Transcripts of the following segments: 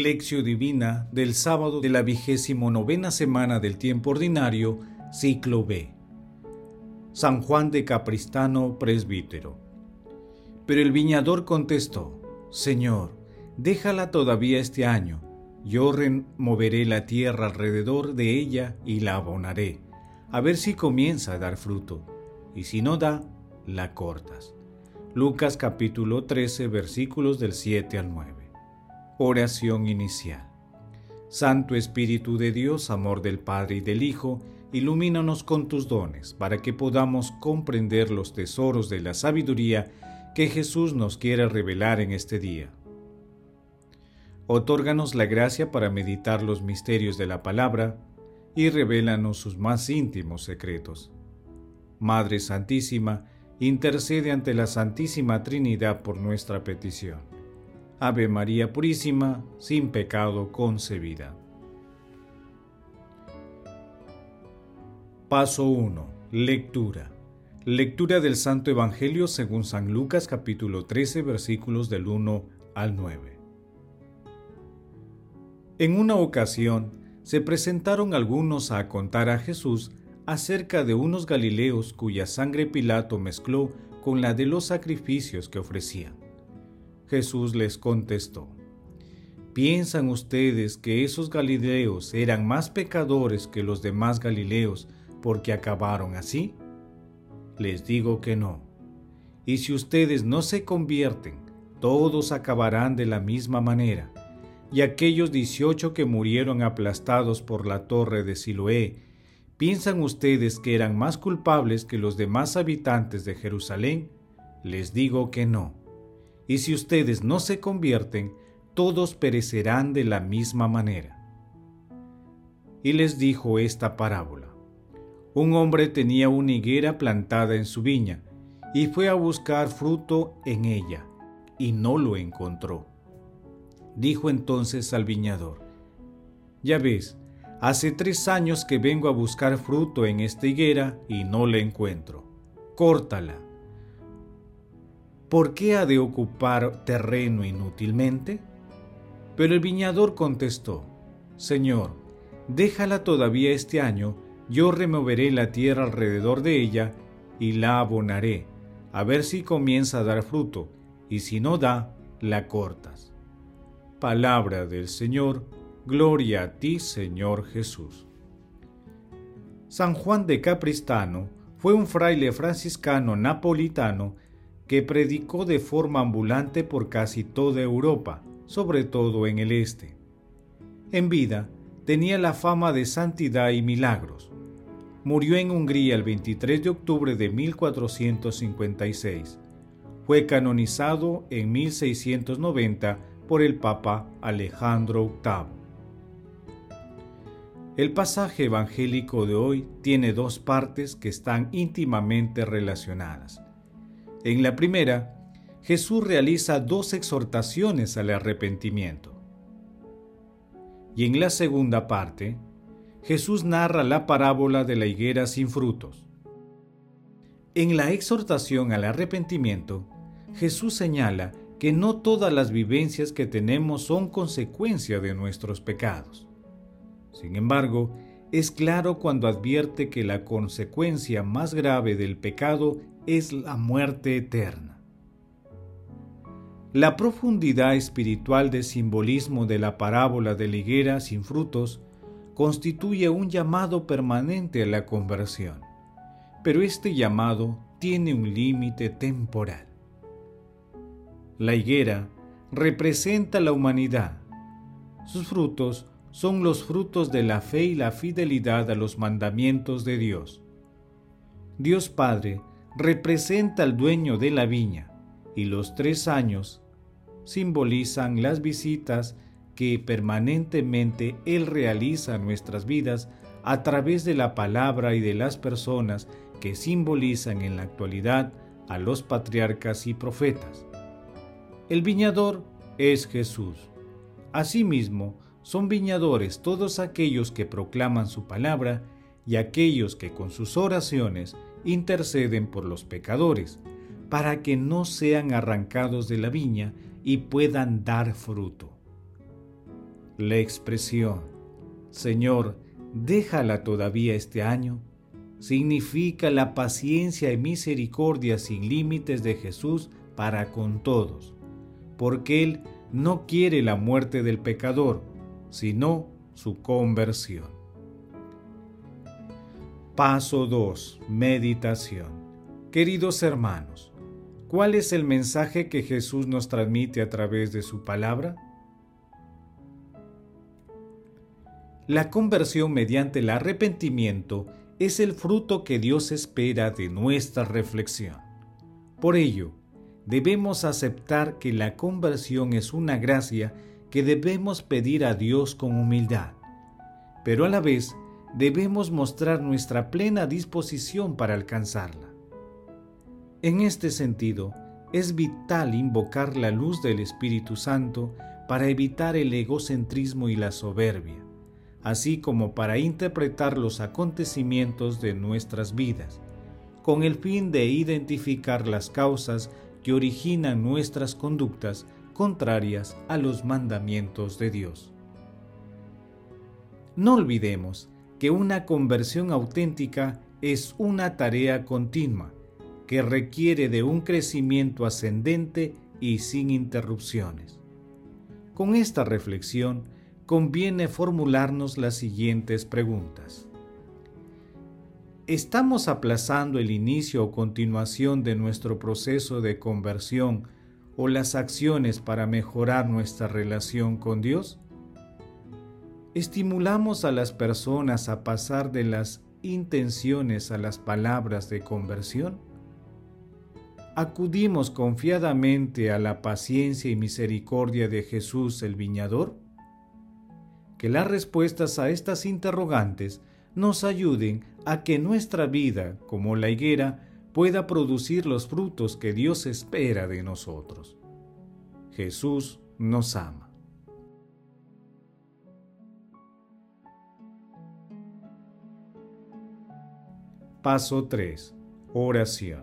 Lección Divina del sábado de la vigésimo novena semana del tiempo ordinario, ciclo B. San Juan de Capristano, presbítero. Pero el viñador contestó, Señor, déjala todavía este año, yo removeré la tierra alrededor de ella y la abonaré, a ver si comienza a dar fruto, y si no da, la cortas. Lucas capítulo 13 versículos del 7 al 9. Oración inicial. Santo Espíritu de Dios, amor del Padre y del Hijo, ilumínanos con tus dones para que podamos comprender los tesoros de la sabiduría que Jesús nos quiere revelar en este día. Otórganos la gracia para meditar los misterios de la palabra y revélanos sus más íntimos secretos. Madre Santísima, intercede ante la Santísima Trinidad por nuestra petición. Ave María Purísima, sin pecado concebida. Paso 1. Lectura. Lectura del Santo Evangelio según San Lucas capítulo 13 versículos del 1 al 9. En una ocasión se presentaron algunos a contar a Jesús acerca de unos galileos cuya sangre Pilato mezcló con la de los sacrificios que ofrecían. Jesús les contestó, ¿piensan ustedes que esos galileos eran más pecadores que los demás galileos porque acabaron así? Les digo que no. Y si ustedes no se convierten, todos acabarán de la misma manera. Y aquellos dieciocho que murieron aplastados por la torre de Siloé, ¿piensan ustedes que eran más culpables que los demás habitantes de Jerusalén? Les digo que no y si ustedes no se convierten, todos perecerán de la misma manera. Y les dijo esta parábola. Un hombre tenía una higuera plantada en su viña, y fue a buscar fruto en ella, y no lo encontró. Dijo entonces al viñador, Ya ves, hace tres años que vengo a buscar fruto en esta higuera y no la encuentro. Córtala ¿por qué ha de ocupar terreno inútilmente? Pero el viñador contestó, Señor, déjala todavía este año, yo removeré la tierra alrededor de ella y la abonaré, a ver si comienza a dar fruto, y si no da, la cortas. Palabra del Señor, gloria a ti, Señor Jesús. San Juan de Capristano fue un fraile franciscano napolitano que predicó de forma ambulante por casi toda Europa, sobre todo en el este. En vida, tenía la fama de santidad y milagros. Murió en Hungría el 23 de octubre de 1456. Fue canonizado en 1690 por el Papa Alejandro VIII. El pasaje evangélico de hoy tiene dos partes que están íntimamente relacionadas. En la primera, Jesús realiza dos exhortaciones al arrepentimiento. Y en la segunda parte, Jesús narra la parábola de la higuera sin frutos. En la exhortación al arrepentimiento, Jesús señala que no todas las vivencias que tenemos son consecuencia de nuestros pecados. Sin embargo, es claro cuando advierte que la consecuencia más grave del pecado es la muerte eterna. La profundidad espiritual de simbolismo de la parábola de la higuera sin frutos constituye un llamado permanente a la conversión, pero este llamado tiene un límite temporal. La higuera representa la humanidad. Sus frutos son los frutos de la fe y la fidelidad a los mandamientos de Dios. Dios Padre representa al dueño de la viña y los tres años simbolizan las visitas que permanentemente Él realiza en nuestras vidas a través de la palabra y de las personas que simbolizan en la actualidad a los patriarcas y profetas. El viñador es Jesús. Asimismo, son viñadores todos aquellos que proclaman su palabra y aquellos que con sus oraciones interceden por los pecadores, para que no sean arrancados de la viña y puedan dar fruto. La expresión, Señor, déjala todavía este año, significa la paciencia y misericordia sin límites de Jesús para con todos, porque Él no quiere la muerte del pecador, sino su conversión. Paso 2. Meditación. Queridos hermanos, ¿cuál es el mensaje que Jesús nos transmite a través de su palabra? La conversión mediante el arrepentimiento es el fruto que Dios espera de nuestra reflexión. Por ello, debemos aceptar que la conversión es una gracia que debemos pedir a Dios con humildad, pero a la vez debemos mostrar nuestra plena disposición para alcanzarla. En este sentido, es vital invocar la luz del Espíritu Santo para evitar el egocentrismo y la soberbia, así como para interpretar los acontecimientos de nuestras vidas, con el fin de identificar las causas que originan nuestras conductas contrarias a los mandamientos de Dios. No olvidemos que una conversión auténtica es una tarea continua que requiere de un crecimiento ascendente y sin interrupciones. Con esta reflexión conviene formularnos las siguientes preguntas. ¿Estamos aplazando el inicio o continuación de nuestro proceso de conversión o las acciones para mejorar nuestra relación con Dios? ¿Estimulamos a las personas a pasar de las intenciones a las palabras de conversión? ¿Acudimos confiadamente a la paciencia y misericordia de Jesús el Viñador? Que las respuestas a estas interrogantes nos ayuden a que nuestra vida, como la higuera, pueda producir los frutos que Dios espera de nosotros. Jesús nos ama. Paso 3. Oración.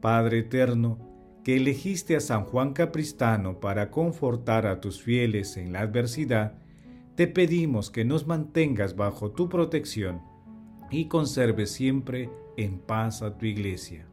Padre eterno, que elegiste a San Juan Capristano para confortar a tus fieles en la adversidad, te pedimos que nos mantengas bajo tu protección y conserves siempre en paz a tu iglesia.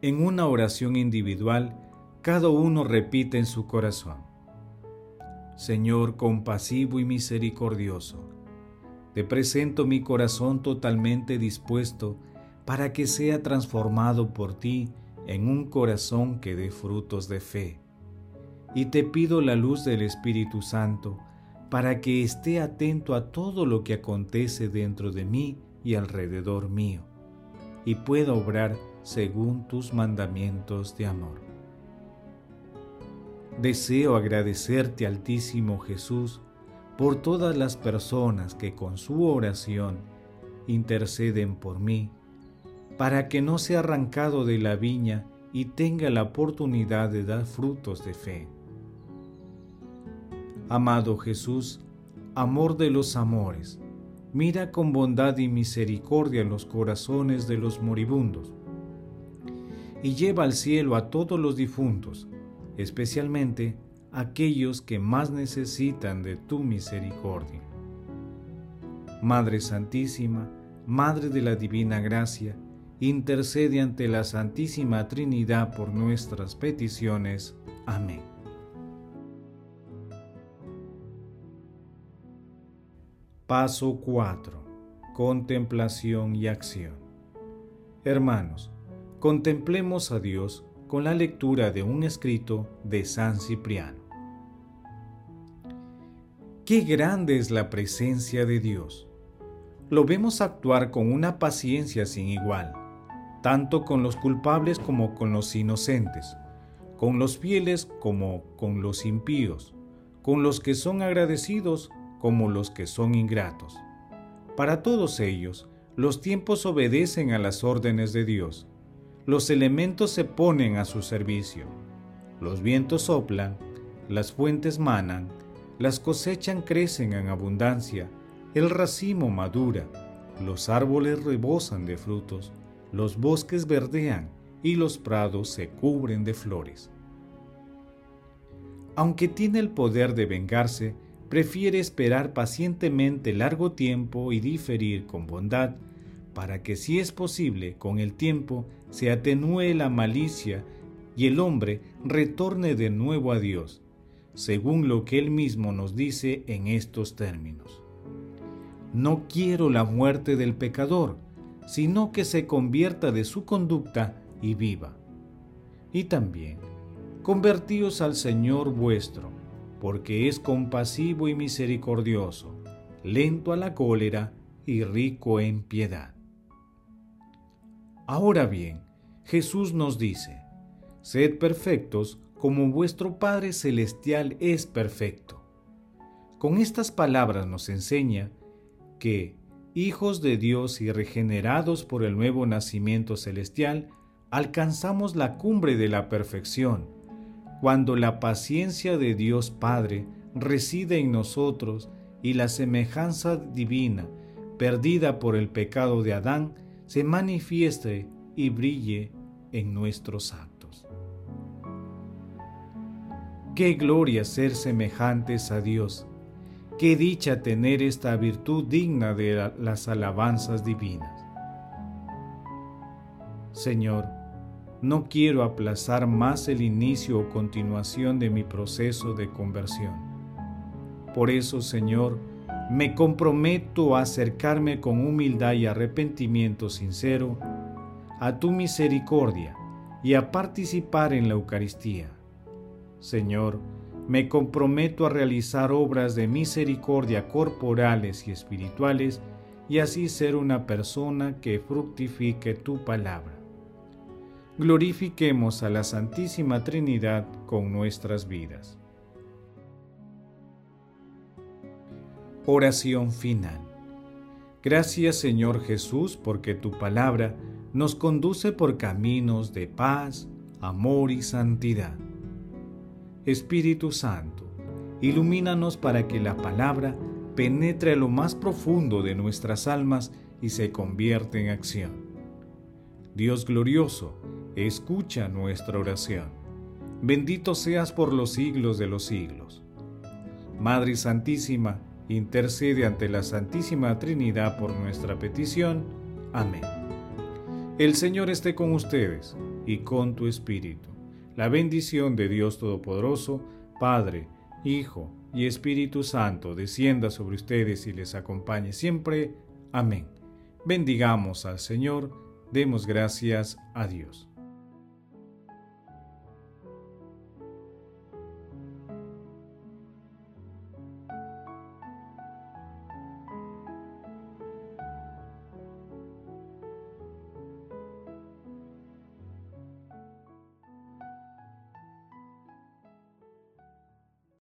En una oración individual, cada uno repite en su corazón, Señor compasivo y misericordioso, te presento mi corazón totalmente dispuesto para que sea transformado por ti en un corazón que dé frutos de fe y te pido la luz del Espíritu Santo para que esté atento a todo lo que acontece dentro de mí y alrededor mío, y pueda obrar según tus mandamientos de amor. Deseo agradecerte, Altísimo Jesús, por todas las personas que con su oración interceden por mí, para que no sea arrancado de la viña y tenga la oportunidad de dar frutos de fe. Amado Jesús, amor de los amores, mira con bondad y misericordia los corazones de los moribundos y lleva al cielo a todos los difuntos, especialmente aquellos que más necesitan de tu misericordia. Madre Santísima, Madre de la Divina Gracia, intercede ante la Santísima Trinidad por nuestras peticiones. Amén. Paso 4. Contemplación y acción. Hermanos, contemplemos a Dios con la lectura de un escrito de San Cipriano. Qué grande es la presencia de Dios. Lo vemos actuar con una paciencia sin igual, tanto con los culpables como con los inocentes, con los fieles como con los impíos, con los que son agradecidos como los que son ingratos. Para todos ellos, los tiempos obedecen a las órdenes de Dios. Los elementos se ponen a su servicio. Los vientos soplan, las fuentes manan, las cosechas crecen en abundancia, el racimo madura, los árboles rebosan de frutos, los bosques verdean y los prados se cubren de flores. aunque tiene el poder de vengarse, prefiere esperar pacientemente largo tiempo y diferir con bondad, para que si es posible con el tiempo se atenúe la malicia y el hombre retorne de nuevo a Dios, según lo que él mismo nos dice en estos términos. No quiero la muerte del pecador, sino que se convierta de su conducta y viva. Y también, convertíos al Señor vuestro, porque es compasivo y misericordioso, lento a la cólera y rico en piedad. Ahora bien, Jesús nos dice, Sed perfectos como vuestro Padre Celestial es perfecto. Con estas palabras nos enseña que, hijos de Dios y regenerados por el nuevo nacimiento celestial, alcanzamos la cumbre de la perfección, cuando la paciencia de Dios Padre reside en nosotros y la semejanza divina, perdida por el pecado de Adán, se manifieste y brille en nuestros actos. Qué gloria ser semejantes a Dios. Qué dicha tener esta virtud digna de las alabanzas divinas. Señor, no quiero aplazar más el inicio o continuación de mi proceso de conversión. Por eso, Señor, me comprometo a acercarme con humildad y arrepentimiento sincero a tu misericordia y a participar en la Eucaristía Señor, me comprometo a realizar obras de misericordia corporales y espirituales y así ser una persona que fructifique tu palabra. Glorifiquemos a la Santísima Trinidad con nuestras vidas. Oración final. Gracias Señor Jesús porque tu palabra nos conduce por caminos de paz, amor y santidad. Espíritu Santo, ilumínanos para que la palabra penetre a lo más profundo de nuestras almas y se convierta en acción. Dios glorioso, escucha nuestra oración. Bendito seas por los siglos de los siglos. Madre Santísima, intercede ante la Santísima Trinidad por nuestra petición. Amén. El Señor esté con ustedes y con tu Espíritu la bendición de Dios Todopoderoso, Padre, Hijo y Espíritu Santo, descienda sobre ustedes y les acompañe siempre. Amén. Bendigamos al Señor, demos gracias a Dios.